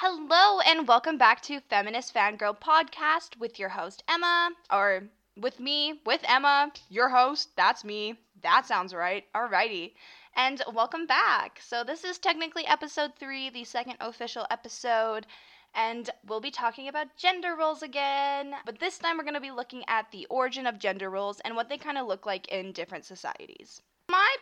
Hello, and welcome back to Feminist Fangirl Podcast with your host, Emma, or with me, with Emma, your host. That's me. That sounds right. Alrighty. And welcome back. So, this is technically episode three, the second official episode, and we'll be talking about gender roles again. But this time, we're going to be looking at the origin of gender roles and what they kind of look like in different societies.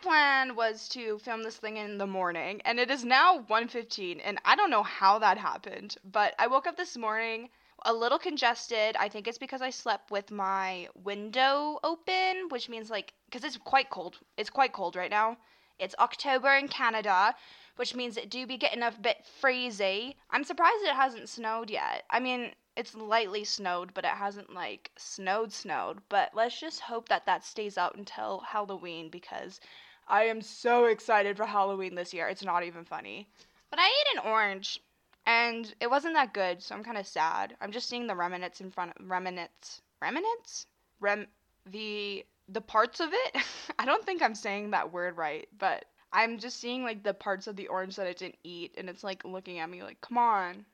Plan was to film this thing in the morning, and it is now 1:15, and I don't know how that happened, but I woke up this morning a little congested. I think it's because I slept with my window open, which means like cuz it's quite cold. It's quite cold right now. It's October in Canada, which means it do be getting a bit freezy. I'm surprised it hasn't snowed yet. I mean, it's lightly snowed, but it hasn't like snowed snowed. But let's just hope that that stays out until Halloween because I am so excited for Halloween this year. It's not even funny. But I ate an orange and it wasn't that good, so I'm kind of sad. I'm just seeing the remnants in front of remnants. Remnants? Rem the the parts of it. I don't think I'm saying that word right, but I'm just seeing like the parts of the orange that I didn't eat and it's like looking at me like, "Come on.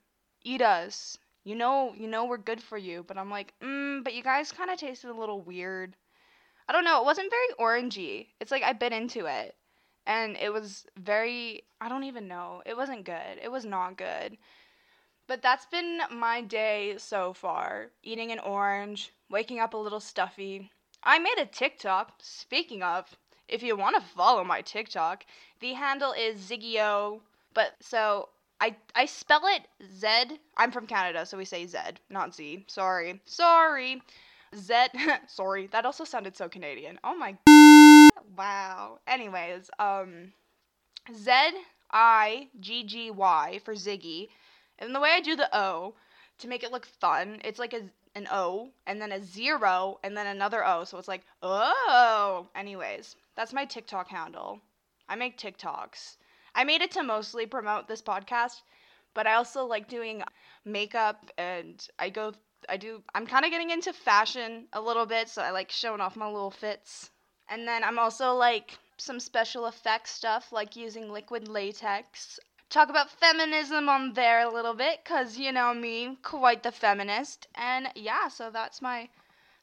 Eat us." you know, you know we're good for you. But I'm like, mm, but you guys kind of tasted a little weird. I don't know. It wasn't very orangey. It's like I bit into it, and it was very. I don't even know. It wasn't good. It was not good. But that's been my day so far. Eating an orange, waking up a little stuffy. I made a TikTok. Speaking of, if you want to follow my TikTok, the handle is Ziggio. But so I I spell it Z. I'm from Canada, so we say Z, not Z. Sorry. Sorry. Z. Sorry. That also sounded so Canadian. Oh my. Wow. Anyways, um, Z I G G Y for Ziggy, and the way I do the O to make it look fun, it's like a an O and then a zero and then another O, so it's like oh. Anyways, that's my TikTok handle. I make TikToks. I made it to mostly promote this podcast, but I also like doing makeup and I go I do I'm kind of getting into fashion a little bit, so I like showing off my little fits. And then I'm also like some special effects stuff like using liquid latex. Talk about feminism on there a little bit cuz you know me, quite the feminist. And yeah, so that's my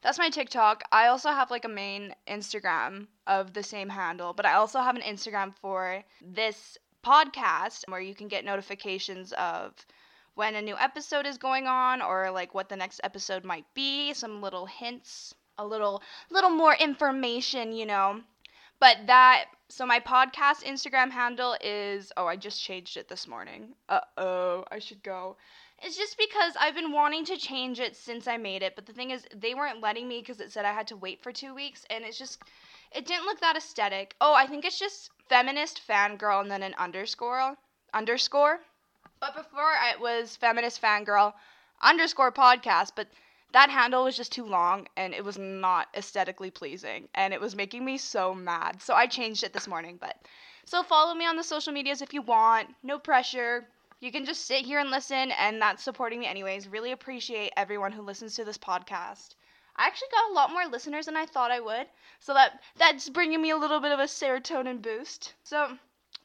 that's my TikTok. I also have like a main Instagram of the same handle, but I also have an Instagram for this podcast where you can get notifications of when a new episode is going on or like what the next episode might be, some little hints, a little little more information, you know. But that so my podcast Instagram handle is oh, I just changed it this morning. Uh-oh, I should go. It's just because I've been wanting to change it since I made it, but the thing is, they weren't letting me because it said I had to wait for two weeks, and it's just, it didn't look that aesthetic. Oh, I think it's just feminist fangirl and then an underscore, underscore. But before it was feminist fangirl underscore podcast, but that handle was just too long and it was not aesthetically pleasing, and it was making me so mad. So I changed it this morning, but. So follow me on the social medias if you want. No pressure you can just sit here and listen, and that's supporting me anyways. Really appreciate everyone who listens to this podcast. I actually got a lot more listeners than I thought I would, so that that's bringing me a little bit of a serotonin boost. So,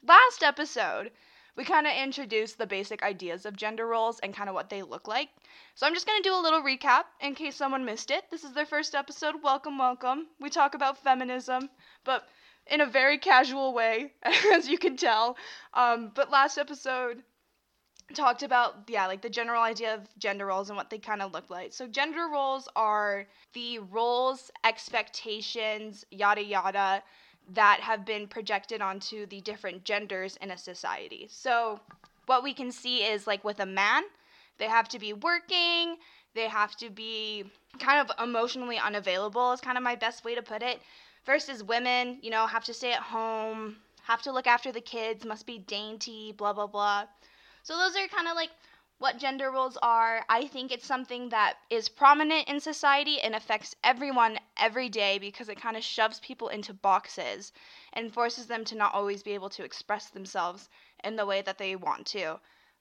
last episode, we kind of introduced the basic ideas of gender roles and kind of what they look like. So, I'm just going to do a little recap in case someone missed it. This is their first episode. Welcome, welcome. We talk about feminism, but in a very casual way, as you can tell. Um, but last episode, talked about yeah like the general idea of gender roles and what they kind of look like so gender roles are the roles expectations yada yada that have been projected onto the different genders in a society. So what we can see is like with a man they have to be working they have to be kind of emotionally unavailable is kind of my best way to put it versus women you know have to stay at home have to look after the kids must be dainty blah blah blah. So those are kind of like what gender roles are. I think it's something that is prominent in society and affects everyone every day because it kind of shoves people into boxes and forces them to not always be able to express themselves in the way that they want to.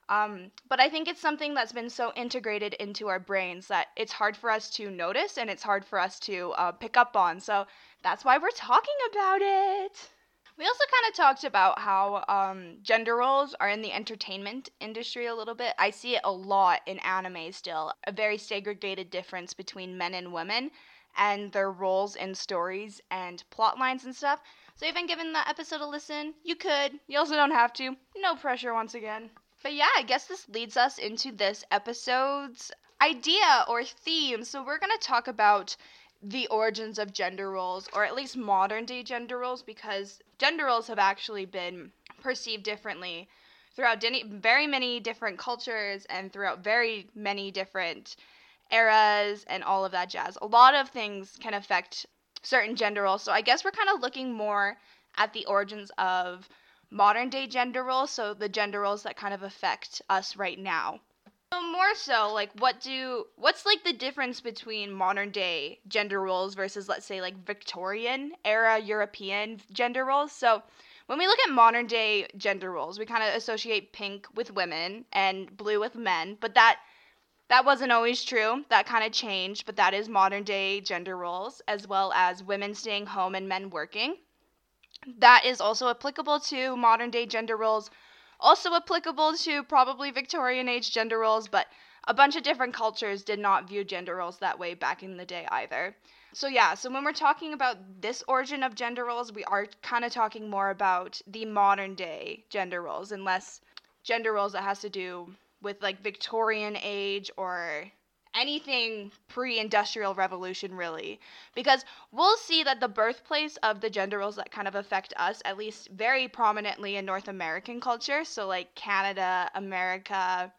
Um, but I think it's something that's been so integrated into our brains that it's hard for us to notice and it's hard for us to uh, pick up on. So that's why we're talking about it. We also kind of talked about how um, gender roles are in the entertainment industry a little bit. I see it a lot in anime still, a very segregated difference between men and women and their roles in stories and plot lines and stuff. So haven't given that episode a listen, you could. You also don't have to. No pressure once again. But yeah, I guess this leads us into this episode's idea or theme. So we're going to talk about the origins of gender roles, or at least modern day gender roles, because gender roles have actually been perceived differently throughout very many different cultures and throughout very many different eras and all of that jazz. A lot of things can affect certain gender roles. So I guess we're kind of looking more at the origins of modern day gender roles, so the gender roles that kind of affect us right now. More so, like what do what's like the difference between modern day gender roles versus let's say like Victorian era European gender roles? So when we look at modern day gender roles, we kind of associate pink with women and blue with men, but that that wasn't always true. That kind of changed, but that is modern day gender roles as well as women staying home and men working. That is also applicable to modern day gender roles also applicable to probably Victorian age gender roles, but a bunch of different cultures did not view gender roles that way back in the day either. So, yeah, so when we're talking about this origin of gender roles, we are kind of talking more about the modern day gender roles and less gender roles that has to do with like Victorian age or anything pre-industrial revolution really. Because we'll see that the birthplace of the gender roles that kind of affect us at least very prominently in north american culture so like canada america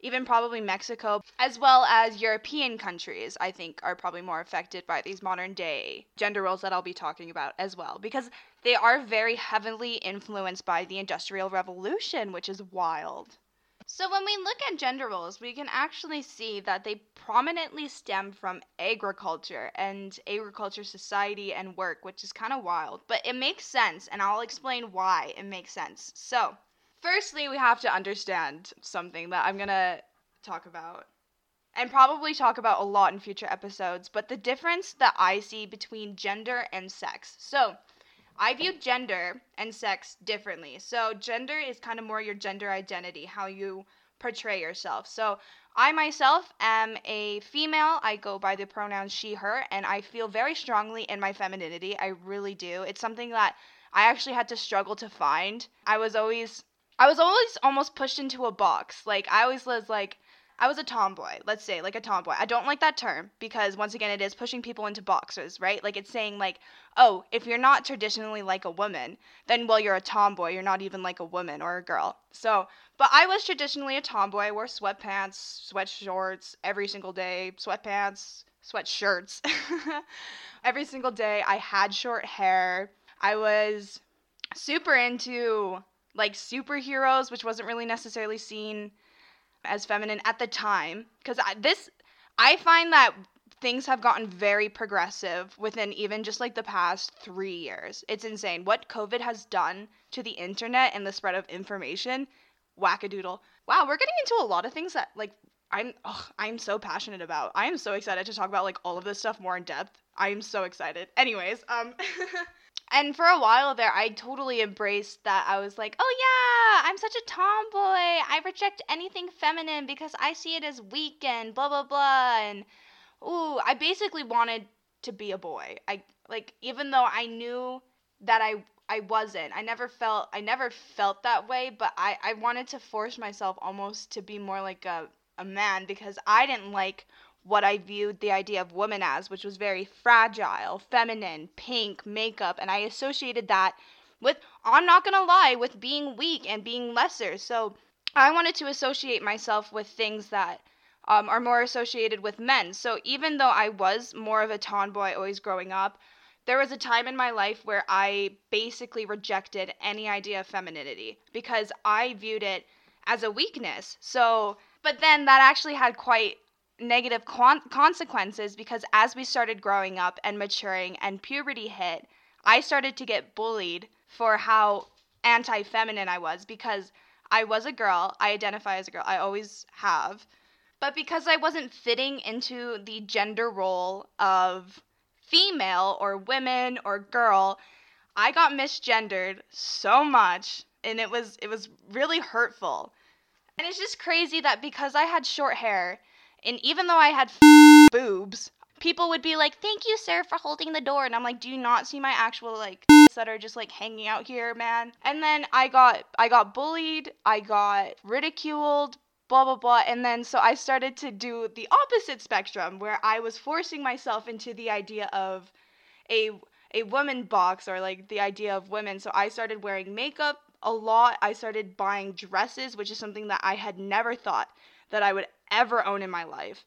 even probably mexico as well as european countries i think are probably more affected by these modern day gender roles that i'll be talking about as well. Because they are very heavily influenced by the industrial revolution which is wild so when we look at gender roles, we can actually see that they prominently stem from agriculture and agriculture society and work, which is kind of wild, but it makes sense and I'll explain why it makes sense. So, firstly, we have to understand something that I'm going to talk about and probably talk about a lot in future episodes, but the difference that I see between gender and sex. So, I view gender and sex differently. So, gender is kind of more your gender identity, how you portray yourself. So, I myself am a female. I go by the pronouns she, her, and I feel very strongly in my femininity. I really do. It's something that I actually had to struggle to find. I was always I was always almost pushed into a box. Like I always was like I was a tomboy, let's say, like a tomboy. I don't like that term because once again it is pushing people into boxes, right? Like it's saying like, "Oh, if you're not traditionally like a woman, then well you're a tomboy, you're not even like a woman or a girl." So, but I was traditionally a tomboy. I wore sweatpants, sweat shorts every single day, sweatpants, sweatshirts. every single day I had short hair. I was super into like superheroes, which wasn't really necessarily seen as feminine at the time because this I find that things have gotten very progressive within even just like the past three years. It's insane what COVID has done to the internet and the spread of information. Wackadoodle. Wow, we're getting into a lot of things that like I'm ugh, I'm so passionate about. I am so excited to talk about like all of this stuff more in depth. I am so excited. Anyways, um And for a while there, I totally embraced that. I was like, oh yeah, I'm such a tomboy. I reject anything feminine because I see it as weak and blah, blah, blah. And ooh, I basically wanted to be a boy. I like, even though I knew that I I wasn't. I never felt I never felt that way, but I I wanted to force myself almost to be more like a a man because I didn't like what I viewed the idea of woman as, which was very fragile, feminine, pink, makeup, and I associated that with, I'm not gonna lie, with being weak and being lesser. So I wanted to associate myself with things that um, are more associated with men. So even though I was more of a tomboy always growing up, there was a time in my life where I basically rejected any idea of femininity because I viewed it as a weakness. So, but then that actually had quite negative con- consequences because as we started growing up and maturing and puberty hit, I started to get bullied for how anti feminine I was because I was a girl. I identify as a girl. I always have. But because I wasn't fitting into the gender role of female or women or girl, I got misgendered so much and it was it was really hurtful. And it's just crazy that because I had short hair and even though I had boobs, people would be like, "Thank you, sir, for holding the door." And I'm like, "Do you not see my actual like that are just like hanging out here, man?" And then I got I got bullied, I got ridiculed, blah blah blah and then so i started to do the opposite spectrum where i was forcing myself into the idea of a a woman box or like the idea of women so i started wearing makeup a lot i started buying dresses which is something that i had never thought that i would ever own in my life.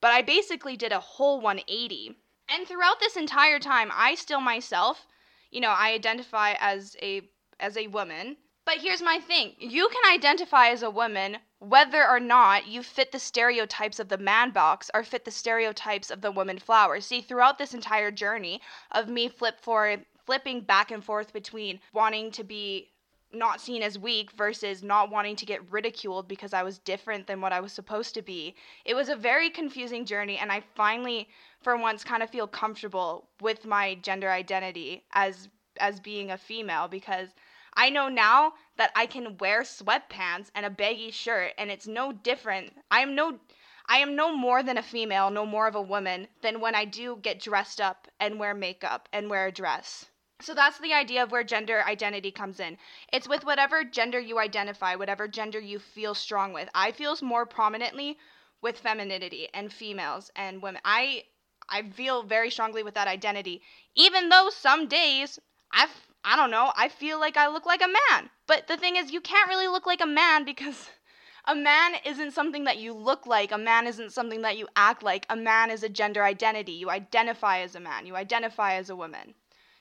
But i basically did a whole 180 and throughout this entire time i still myself you know i identify as a as a woman. But here's my thing. You can identify as a woman whether or not you fit the stereotypes of the man box or fit the stereotypes of the woman flower. See, throughout this entire journey of me flip for flipping back and forth between wanting to be not seen as weak versus not wanting to get ridiculed because I was different than what I was supposed to be. It was a very confusing journey and I finally for once kind of feel comfortable with my gender identity as as being a female because I know now that I can wear sweatpants and a baggy shirt and it's no different. I am no I am no more than a female, no more of a woman than when I do get dressed up and wear makeup and wear a dress. So that's the idea of where gender identity comes in. It's with whatever gender you identify, whatever gender you feel strong with. I feel more prominently with femininity and females and women. I I feel very strongly with that identity. Even though some days I've I don't know, I feel like I look like a man. But the thing is, you can't really look like a man because a man isn't something that you look like. A man isn't something that you act like. A man is a gender identity. You identify as a man, you identify as a woman.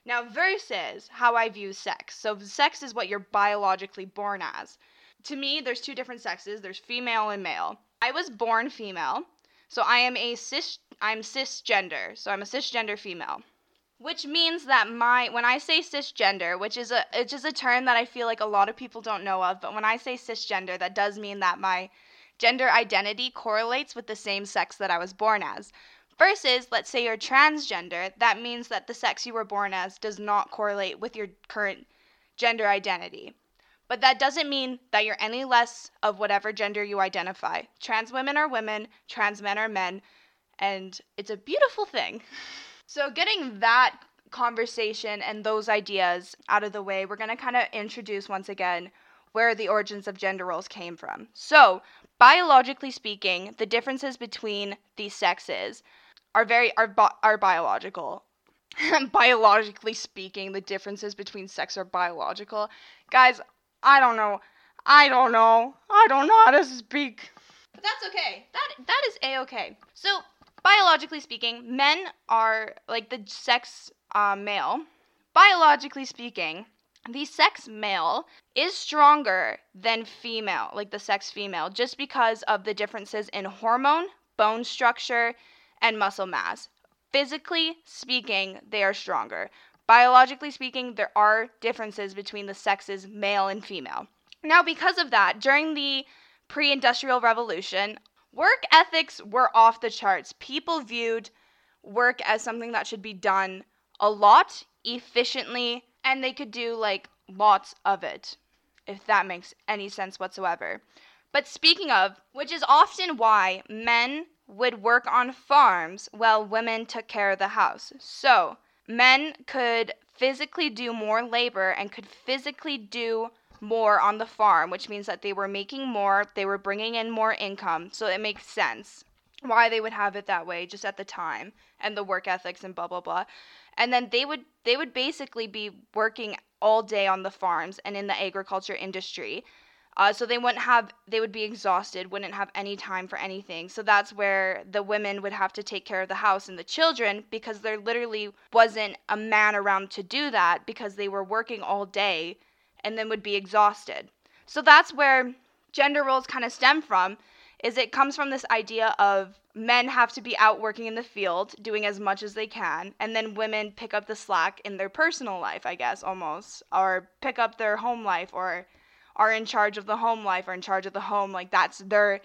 Now, versus how I view sex. So, sex is what you're biologically born as. To me, there's two different sexes there's female and male. I was born female, so I am a cis, I'm cisgender, so I'm a cisgender female which means that my when I say cisgender, which is a it's just a term that I feel like a lot of people don't know of, but when I say cisgender, that does mean that my gender identity correlates with the same sex that I was born as. Versus, let's say you're transgender, that means that the sex you were born as does not correlate with your current gender identity. But that doesn't mean that you're any less of whatever gender you identify. Trans women are women, trans men are men, and it's a beautiful thing. So, getting that conversation and those ideas out of the way, we're going to kind of introduce once again where the origins of gender roles came from. So, biologically speaking, the differences between these sexes are very are, bi- are biological. biologically speaking, the differences between sex are biological. Guys, I don't know. I don't know. I don't know how to speak. But that's okay. That that is a okay. So biologically speaking, men are like the sex uh, male. Biologically speaking, the sex male is stronger than female, like the sex female, just because of the differences in hormone, bone structure, and muscle mass. Physically speaking, they are stronger. Biologically speaking, there are differences between the sexes, male and female. Now, because of that, during the pre industrial revolution, work ethics were off the charts. People viewed work as something that should be done a lot, efficiently, and they could do like lots of it, if that makes any sense whatsoever. But speaking of, which is often why men would work on farms while women took care of the house. So, men could physically do more labor and could physically do more on the farm, which means that they were making more, they were bringing in more income. So it makes sense why they would have it that way just at the time and the work ethics and blah blah blah. And then they would they would basically be working all day on the farms and in the agriculture industry. Uh, so they wouldn't have they would be exhausted wouldn't have any time for anything so that's where the women would have to take care of the house and the children because there literally wasn't a man around to do that because they were working all day and then would be exhausted. So that's where gender roles kind of stem from is it comes from this idea of men have to be out working in the field doing as much as they can and then women pick up the slack in their personal life i guess almost or pick up their home life or are in charge of the home life or in charge of the home like that's their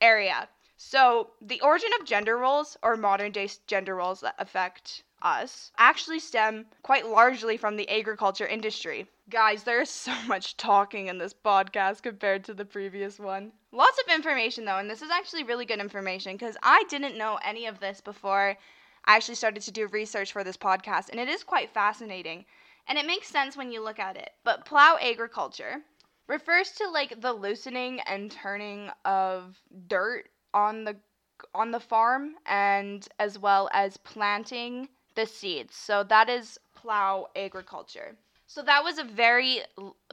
area so the origin of gender roles or modern day gender roles that affect us actually stem quite largely from the agriculture industry. Guys, there's so much talking in this podcast compared to the previous one. Lots of information though, and this is actually really good information because I didn't know any of this before I actually started to do research for this podcast, and it is quite fascinating. And it makes sense when you look at it. But plow agriculture refers to like the loosening and turning of dirt on the on the farm and as well as planting the seeds. So that is plow agriculture. So that was a very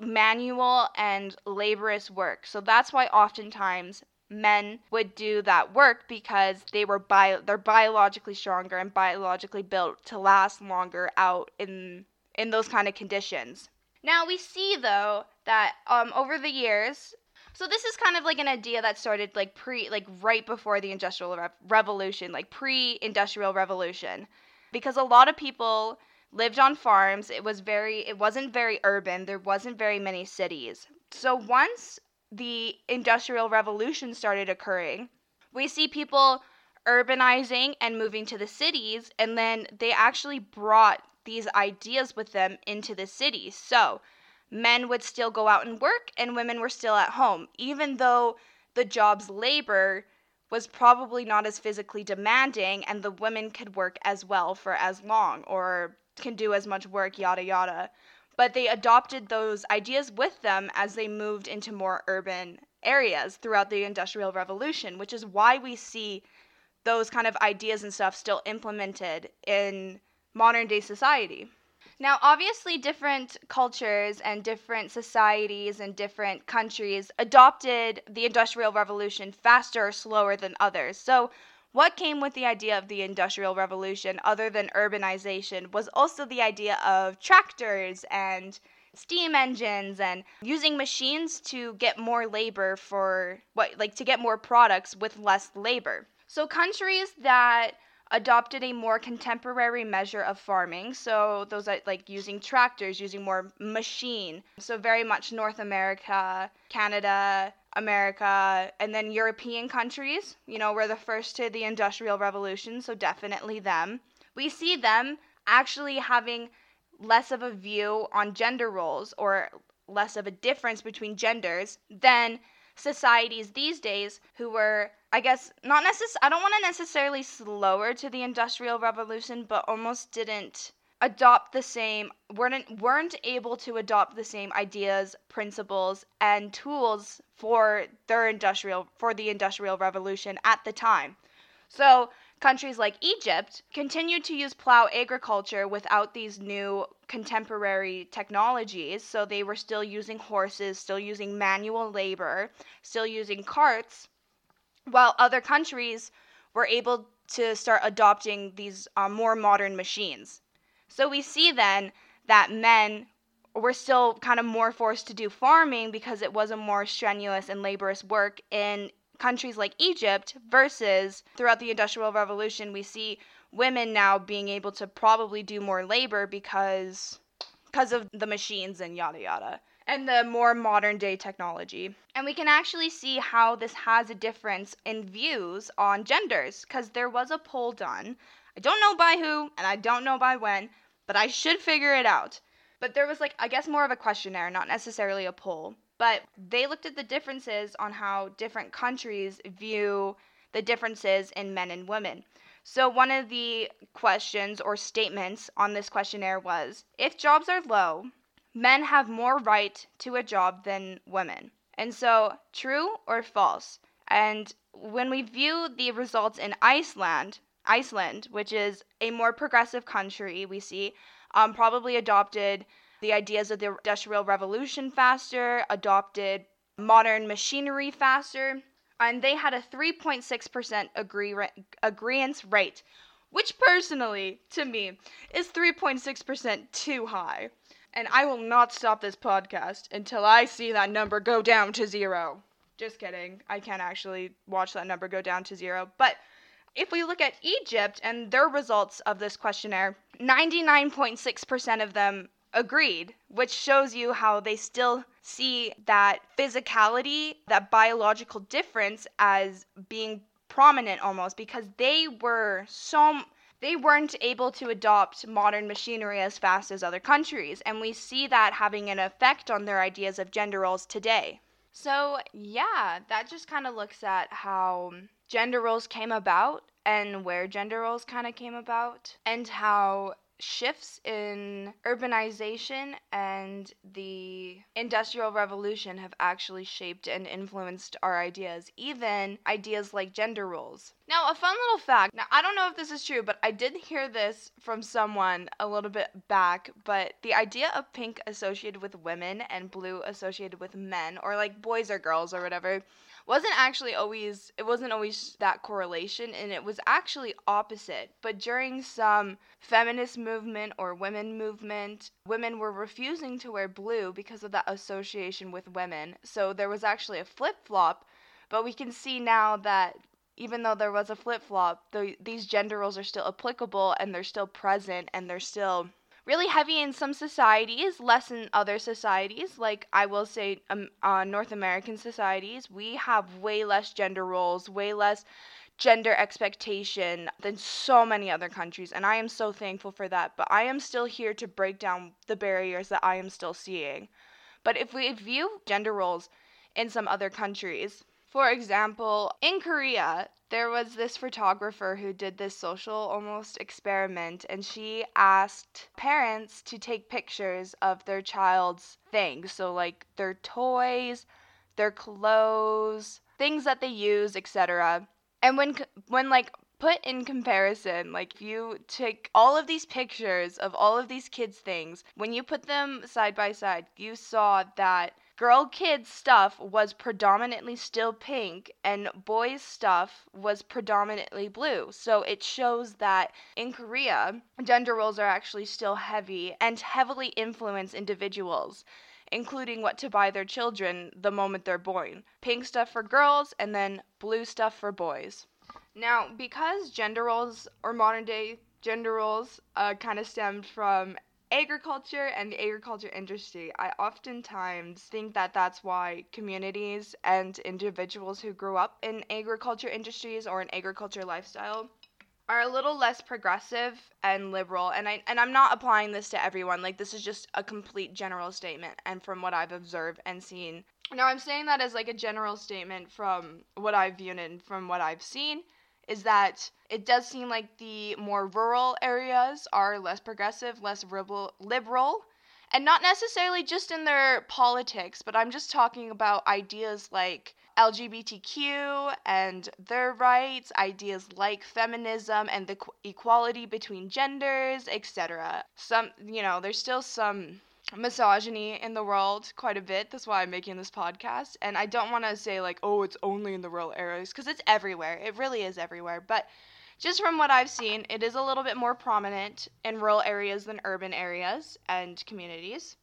manual and laborious work. So that's why oftentimes men would do that work because they were bio- they're biologically stronger and biologically built to last longer out in in those kind of conditions. Now we see though that um, over the years, so this is kind of like an idea that started like pre, like right before the industrial Re- revolution, like pre-industrial revolution, because a lot of people lived on farms. It was very, it wasn't very urban. There wasn't very many cities. So once the industrial revolution started occurring, we see people urbanizing and moving to the cities, and then they actually brought these ideas with them into the cities. So men would still go out and work and women were still at home, even though the job's labor was probably not as physically demanding and the women could work as well for as long or can do as much work, yada yada. But they adopted those ideas with them as they moved into more urban areas throughout the Industrial Revolution, which is why we see those kind of ideas and stuff still implemented in modern day society. Now, obviously, different cultures and different societies and different countries adopted the Industrial Revolution faster or slower than others. So, what came with the idea of the Industrial Revolution, other than urbanization, was also the idea of tractors and steam engines and using machines to get more labor for what, like to get more products with less labor. So, countries that adopted a more contemporary measure of farming. So those are like using tractors, using more machine. So very much North America, Canada, America, and then European countries. You know, we're the first to the Industrial Revolution, so definitely them. We see them actually having less of a view on gender roles or less of a difference between genders than societies these days who were I guess not necess- I don't want to necessarily slower to the industrial revolution but almost didn't adopt the same weren't weren't able to adopt the same ideas, principles and tools for their industrial for the industrial revolution at the time. So countries like Egypt continued to use plow agriculture without these new contemporary technologies. So they were still using horses, still using manual labor, still using carts, while other countries were able to start adopting these uh, more modern machines. So we see then that men were still kind of more forced to do farming because it was a more strenuous and laborious work in countries like Egypt versus throughout the Industrial Revolution, we see women now being able to probably do more labor because because of the machines and yada yada and the more modern day technology. And we can actually see how this has a difference in views on genders because there was a poll done. I don't know by who and I don't know by when, but I should figure it out. But there was like I guess more of a questionnaire, not necessarily a poll but they looked at the differences on how different countries view the differences in men and women. So, one of the questions or statements on this questionnaire was if jobs are low, men have more right to a job than women. And so, true or false? And when we view the results in Iceland, Iceland, which is a more progressive country, we see um, probably adopted the ideas of the Industrial Revolution faster, adopted modern machinery faster, and they had a 3.6% agree agreement rate, which personally, to me, is 3.6% too high. And I will not stop this podcast until I see that number go down to zero. Just kidding. I can't actually watch that number go down to zero. But if we look at Egypt and their results of this questionnaire, 99.6% of them agreed, which shows you how they still see that physicality, that biological difference as being prominent almost because they were so they weren't able to adopt modern machinery as fast as other countries. And we see that having an effect on their ideas of gender roles today. So, yeah, that just kind of looks at how gender roles came about and where gender roles kind of came about and how shifts in urbanization and the industrial revolution have actually shaped and influenced our ideas, even ideas like gender roles. Now, a fun little fact. Now, I don't know if this is true, but I did hear this from someone a little bit back. But the idea of pink associated with women and blue associated with men, or like boys or girls or whatever, wasn't actually always it wasn't always that correlation and it was actually opposite. But during some feminist movement or women movement women were refusing to wear blue because of that association with women. So there was actually a flip-flop but we can see now that even though there was a flip-flop the, these gender roles are still applicable and they're still present and they're still really heavy in some societies, less in other societies. Like I will say, um, uh, North American societies, we have way less gender roles, way less gender expectation than so many other countries, and I am so thankful for that. But I am still here to break down the barriers that I am still seeing. But if we view gender roles in some other countries, for example, in Korea, there was this photographer who did this social almost experiment, and she asked parents to take pictures of their child's things. So, like their toys, their clothes, things that they use, etc. And when, when like, put in comparison, like you take all of these pictures of all of these kids' things, when you put them side by side, you saw that girl kids stuff was predominantly still pink and boys stuff was predominantly blue. So it shows that in Korea, gender roles are actually still heavy and heavily influence individuals including what to buy their children the moment they're born. Pink stuff for girls and then blue stuff for boys. Now, because gender roles or modern day gender roles uh, kind of stemmed from agriculture and the agriculture industry, I oftentimes think that that's why communities and individuals who grew up in agriculture industries or an agriculture lifestyle are a little less progressive and liberal. And I and I'm not applying this to everyone like this is just a complete general statement and from what I've observed and seen. Now I'm saying that as like a general statement from what I've viewed and from what I've seen is that it does seem like the more rural areas are less progressive, less liberal, and not necessarily just in their politics, but I'm just talking about ideas like LGBTQ and their rights, ideas like feminism and the equality between genders, etc. Some, you know, there's still some misogyny in the world quite a bit. That's why I'm making this podcast. And I don't want to say, like, oh, it's only in the rural areas, because it's everywhere. It really is everywhere. But just from what I've seen, it is a little bit more prominent in rural areas than urban areas and communities.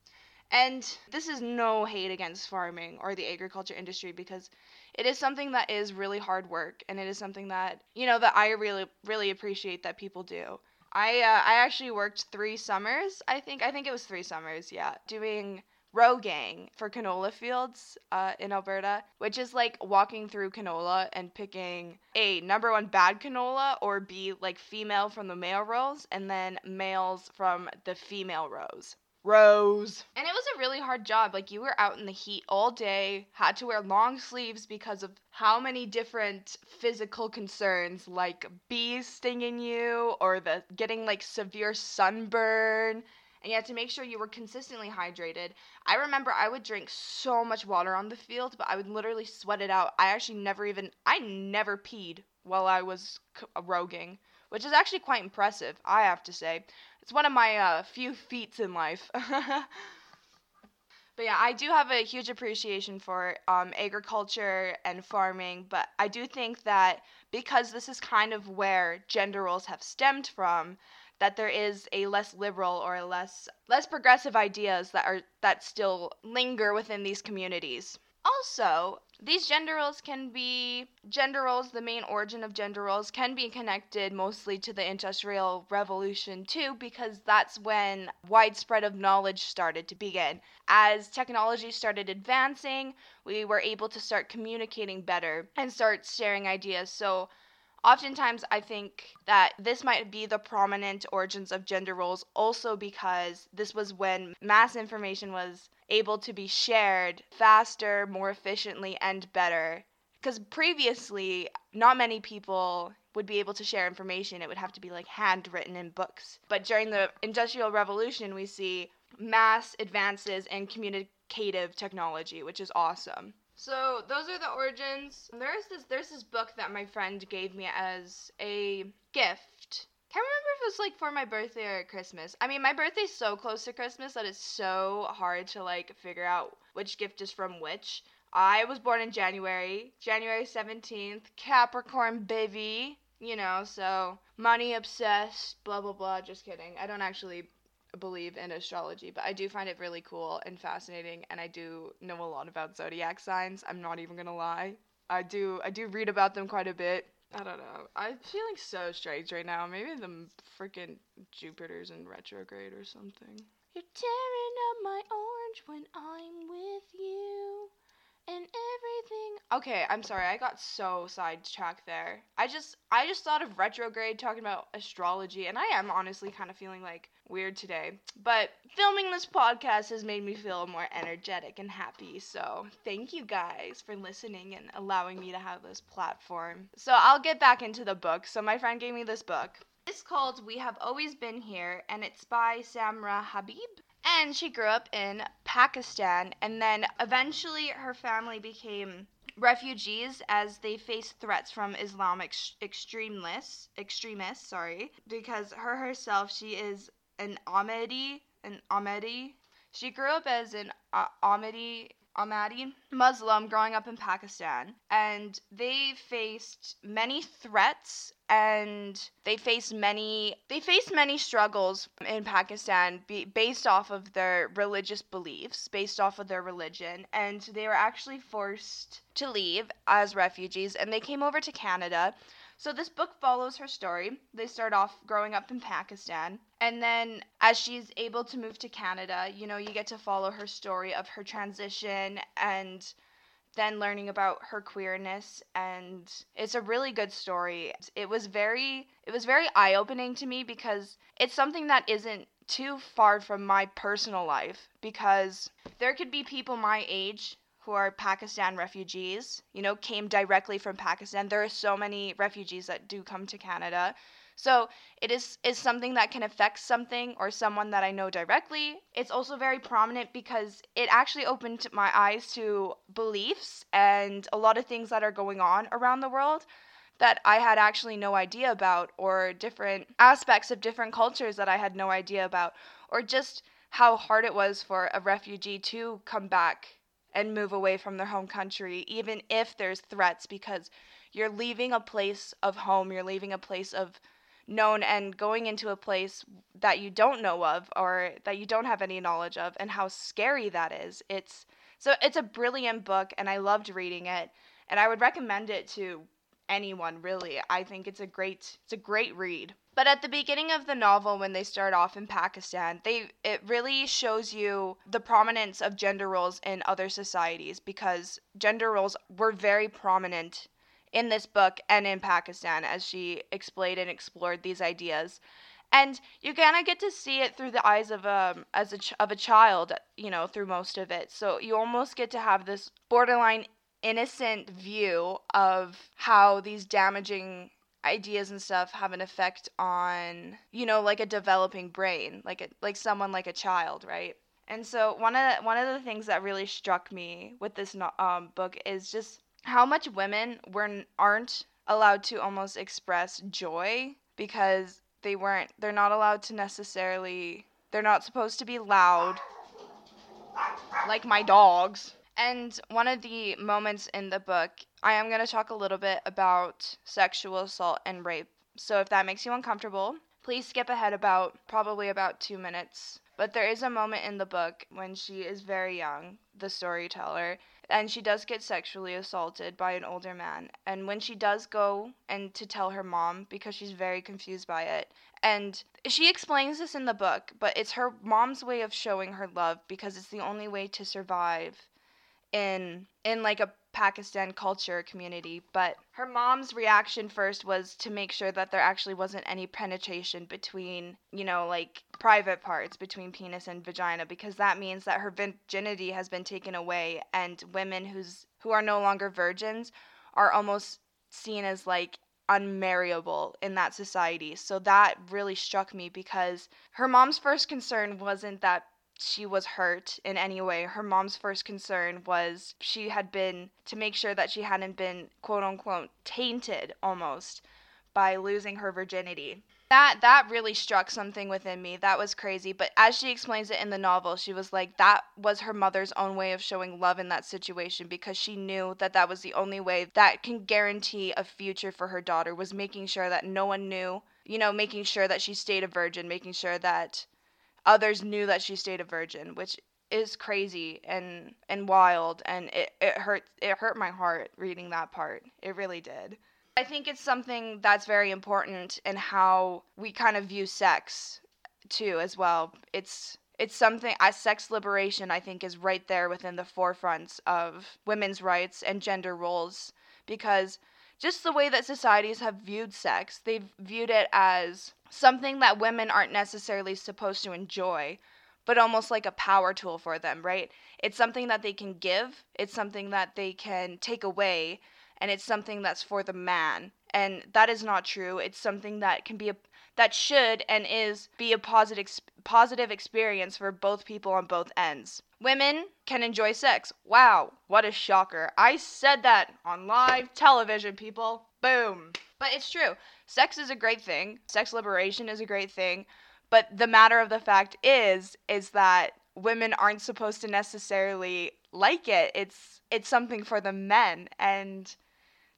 And this is no hate against farming or the agriculture industry because it is something that is really hard work and it is something that, you know, that I really, really appreciate that people do. I uh, I actually worked three summers. I think I think it was three summers. Yeah, doing roguing for canola fields uh, in Alberta, which is like walking through canola and picking a number one bad canola or B like female from the male rows and then males from the female rows. Rose. And it was a really hard job. Like you were out in the heat all day, had to wear long sleeves because of how many different physical concerns like bees stinging you or the getting like severe sunburn and you had to make sure you were consistently hydrated. I remember I would drink so much water on the field, but I would literally sweat it out. I actually never even I never peed while I was roguing, which is actually quite impressive, I have to say. It's one of my uh, few feats in life. but yeah, I do have a huge appreciation for um, agriculture and farming, but I do think that because this is kind of where gender roles have stemmed from, that there is a less liberal or a less less progressive ideas that are that still linger within these communities. Also, these gender roles can be gender roles the main origin of gender roles can be connected mostly to the industrial revolution too because that's when widespread of knowledge started to begin. As technology started advancing we were able to start communicating better and start sharing ideas. So oftentimes I think that this might be the prominent origins of gender roles also because this was when mass information was able to be shared faster, more efficiently, and better. Because previously, not many people would be able to share information. It would have to be like handwritten in books. But during the Industrial Revolution, we see mass advances in communicative technology, which is awesome. So those are the origins. There's this there's this book that my friend gave me as a gift. Can't remember if it was like for my birthday or Christmas. I mean, my birthday's so close to Christmas that it's so hard to like figure out which gift is from which. I was born in January, January 17th, Capricorn baby, you know, so money obsessed, blah blah blah. Just kidding. I don't actually believe in astrology, but I do find it really cool and fascinating and I do know a lot about zodiac signs. I'm not even to lie. I do I do read about them quite a bit. I don't know. I'm feeling so strange right now. Maybe the freaking Jupiter's in retrograde or something. You're tearing up my orange when I'm with you and everything. Okay, I'm sorry. I got so sidetracked there. I just I just thought of retrograde talking about astrology and I am honestly kind of feeling like weird today. But filming this podcast has made me feel more energetic and happy. So, thank you guys for listening and allowing me to have this platform. So, I'll get back into the book. So, my friend gave me this book. It's called We Have Always Been Here and it's by Samra Habib. And she grew up in Pakistan, and then eventually her family became refugees as they faced threats from Islamic extremists. Extremists, sorry, because her herself, she is an Ahmadi, an Ahmadi. She grew up as an Ahmadi Ahmadi Muslim growing up in Pakistan, and they faced many threats and they faced many they faced many struggles in Pakistan be, based off of their religious beliefs, based off of their religion, and they were actually forced to leave as refugees, and they came over to Canada so this book follows her story. They start off growing up in Pakistan, and then as she's able to move to Canada, you know, you get to follow her story of her transition and then learning about her queerness and it's a really good story. It was very it was very eye-opening to me because it's something that isn't too far from my personal life because there could be people my age who are Pakistan refugees, you know, came directly from Pakistan. There are so many refugees that do come to Canada. So it is is something that can affect something or someone that I know directly. It's also very prominent because it actually opened my eyes to beliefs and a lot of things that are going on around the world that I had actually no idea about or different aspects of different cultures that I had no idea about or just how hard it was for a refugee to come back and move away from their home country, even if there's threats, because you're leaving a place of home, you're leaving a place of known and going into a place that you don't know of or that you don't have any knowledge of and how scary that is. It's so it's a brilliant book and I loved reading it and I would recommend it to anyone really. I think it's a great it's a great read. But at the beginning of the novel when they start off in Pakistan, they it really shows you the prominence of gender roles in other societies because gender roles were very prominent in this book and in Pakistan as she explained and explored these ideas. And you kind of get to see it through the eyes of a as a ch- of a child, you know, through most of it. So you almost get to have this borderline innocent view of how these damaging ideas and stuff have an effect on you know like a developing brain like a, like someone like a child right? And so one of the, one of the things that really struck me with this um, book is just how much women were aren't allowed to almost express joy because they weren't they're not allowed to necessarily they're not supposed to be loud like my dogs and one of the moments in the book, I am going to talk a little bit about sexual assault and rape. So if that makes you uncomfortable, please skip ahead about probably about two minutes. But there is a moment in the book when she is very young, the storyteller, and she does get sexually assaulted by an older man. And when she does go and to tell her mom because she's very confused by it, and she explains this in the book, but it's her mom's way of showing her love because it's the only way to survive in in like a Pakistan culture community, but her mom's reaction first was to make sure that there actually wasn't any penetration between, you know, like private parts between penis and vagina because that means that her virginity has been taken away and women who's who are no longer virgins are almost seen as like unmarriable in that society. So that really struck me because her mom's first concern wasn't that she was hurt in any way. Her mom's first concern was she had been to make sure that she hadn't been quote unquote tainted almost by losing her virginity. That that really struck something within me. That was crazy, but as she explains it in the novel, she was like that was her mother's own way of showing love in that situation because she knew that that was the only way that can guarantee a future for her daughter was making sure that no one knew, you know, making sure that she stayed a virgin, making sure that others knew that she stayed a virgin, which is crazy and and wild and it, it hurt it hurt my heart reading that part. It really did. I think it's something that's very important in how we kind of view sex too as well. It's it's something as sex liberation I think is right there within the forefronts of women's rights and gender roles because just the way that societies have viewed sex, they've viewed it as something that women aren't necessarily supposed to enjoy, but almost like a power tool for them, right? It's something that they can give, it's something that they can take away, and it's something that's for the man. And that is not true. It's something that can be a that should and is be a positive positive experience for both people on both ends. Women can enjoy sex. Wow, what a shocker. I said that on live television, people. Boom. But it's true. Sex is a great thing. Sex liberation is a great thing. But the matter of the fact is is that women aren't supposed to necessarily like it. It's it's something for the men and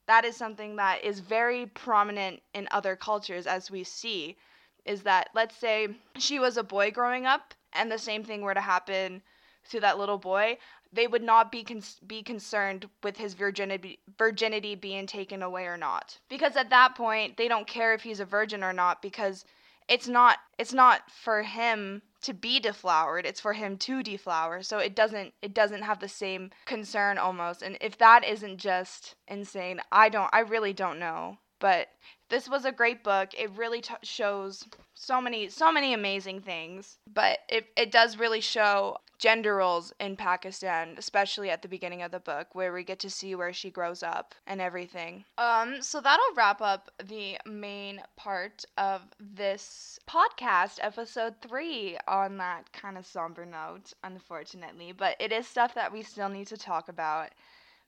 that is something that is very prominent in other cultures as we see is that let's say she was a boy growing up and the same thing were to happen to that little boy they would not be con- be concerned with his virginity virginity being taken away or not. Because at that point they don't care if he's a virgin or not because it's not it's not for him to be deflowered it's for him to deflower. So it doesn't it doesn't have the same concern almost. And if that isn't just insane i don't i really don't know. But this was a great book. It really t- shows so many so many amazing things. But it, it does really show gender roles in Pakistan, especially at the beginning of the book, where we get to see where she grows up and everything. Um, so that'll wrap up the main part of this podcast, episode three, on that kind of somber note, unfortunately. But it is stuff that we still need to talk about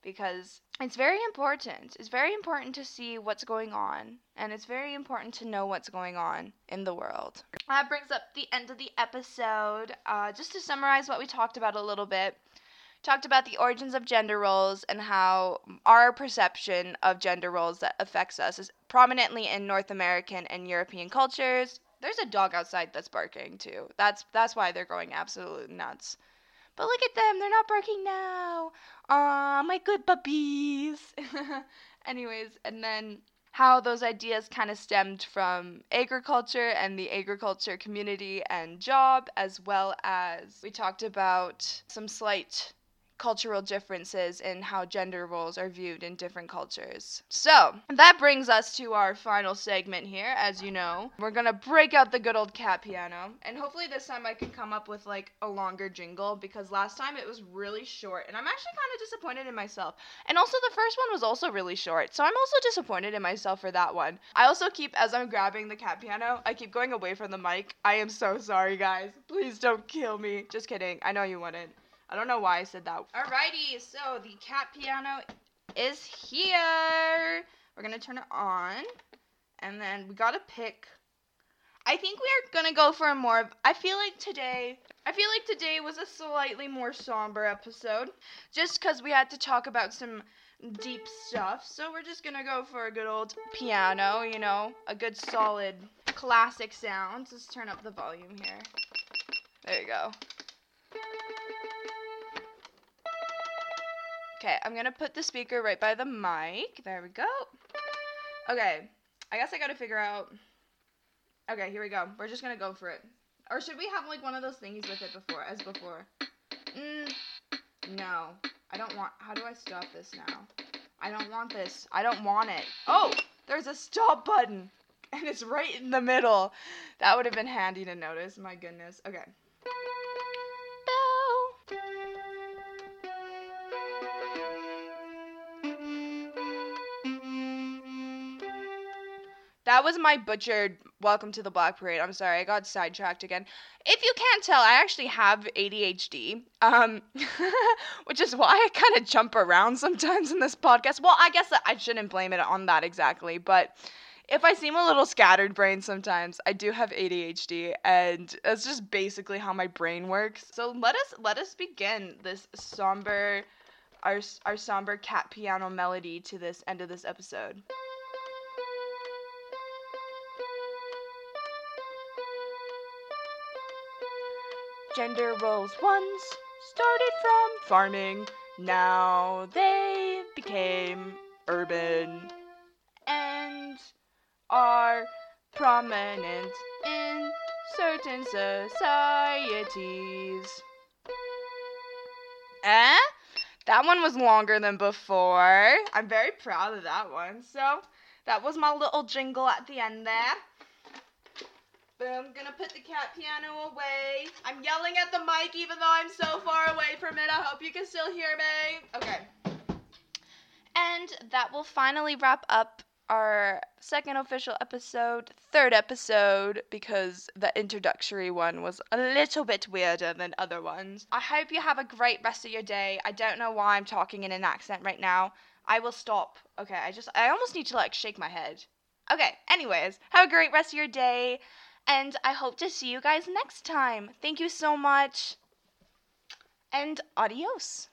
because it's very important. It's very important to see what's going on, and it's very important to know what's going on in the world. That brings up the end of the episode. Uh, just to summarize what we talked about a little bit, talked about the origins of gender roles and how our perception of gender roles that affects us is prominently in North American and European cultures. There's a dog outside that's barking too. That's that's why they're going absolutely nuts. But look at them, they're not barking now. Aw, my good puppies. Anyways, and then how those ideas kind of stemmed from agriculture and the agriculture community and job, as well as we talked about some slight cultural differences in how gender roles are viewed in different cultures. So, that brings us to our final segment here. As you know, we're gonna break out the good old cat piano, and hopefully this time I can come up with like a longer jingle because last time it was really short, and I'm actually kind of disappointed in myself. And also, the first one was also really short, so I'm also disappointed in myself for that one. I also keep, as I'm grabbing the cat piano, I keep going away from the mic. I am so sorry, guys. Please don't kill me. Just kidding. I know you wouldn't. I don't know why I said that. Alrighty, so the cat piano is here. We're gonna turn it on, and then we gotta pick. I think we are gonna go for a more. I feel like today. I feel like today was a slightly more somber episode, just because we had to talk about some deep stuff. So we're just gonna go for a good old piano. You know, a good solid classic sound. Let's turn up the volume here. There you go. Okay, I'm gonna put the speaker right by the mic. There we go. Okay, I guess I gotta figure out. Okay, here we go. We're just gonna go for it. Or should we have like one of those thingies with it before, as before? Mm, no, I I don't want. How do I stop this now? I don't want this. I don't want it. Oh, there's a stop button, and it's right in the middle. That would have been handy to notice. My goodness. Okay. That was my butchered welcome to the Black Parade. I'm sorry, I got sidetracked again. If you can't tell, I actually have ADHD, um, which is why I kind of jump around sometimes in this podcast. Well, I guess I shouldn't blame it on that exactly, but if I seem a little scattered brain sometimes, I do have ADHD, and that's just basically how my brain works. So let us let us begin this somber, our our somber cat piano melody to this end of this episode. Gender roles once started from farming, now they became urban and are prominent in certain societies. Eh? That one was longer than before. I'm very proud of that one. So, that was my little jingle at the end there. I'm gonna put the cat piano away. I'm yelling at the mic even though I'm so far away from it. I hope you can still hear me. Okay. And that will finally wrap up our second official episode, third episode, because the introductory one was a little bit weirder than other ones. I hope you have a great rest of your day. I don't know why I'm talking in an accent right now. I will stop. Okay, I just, I almost need to like shake my head. Okay, anyways, have a great rest of your day, and I hope to see you guys next time. Thank you so much, and adios.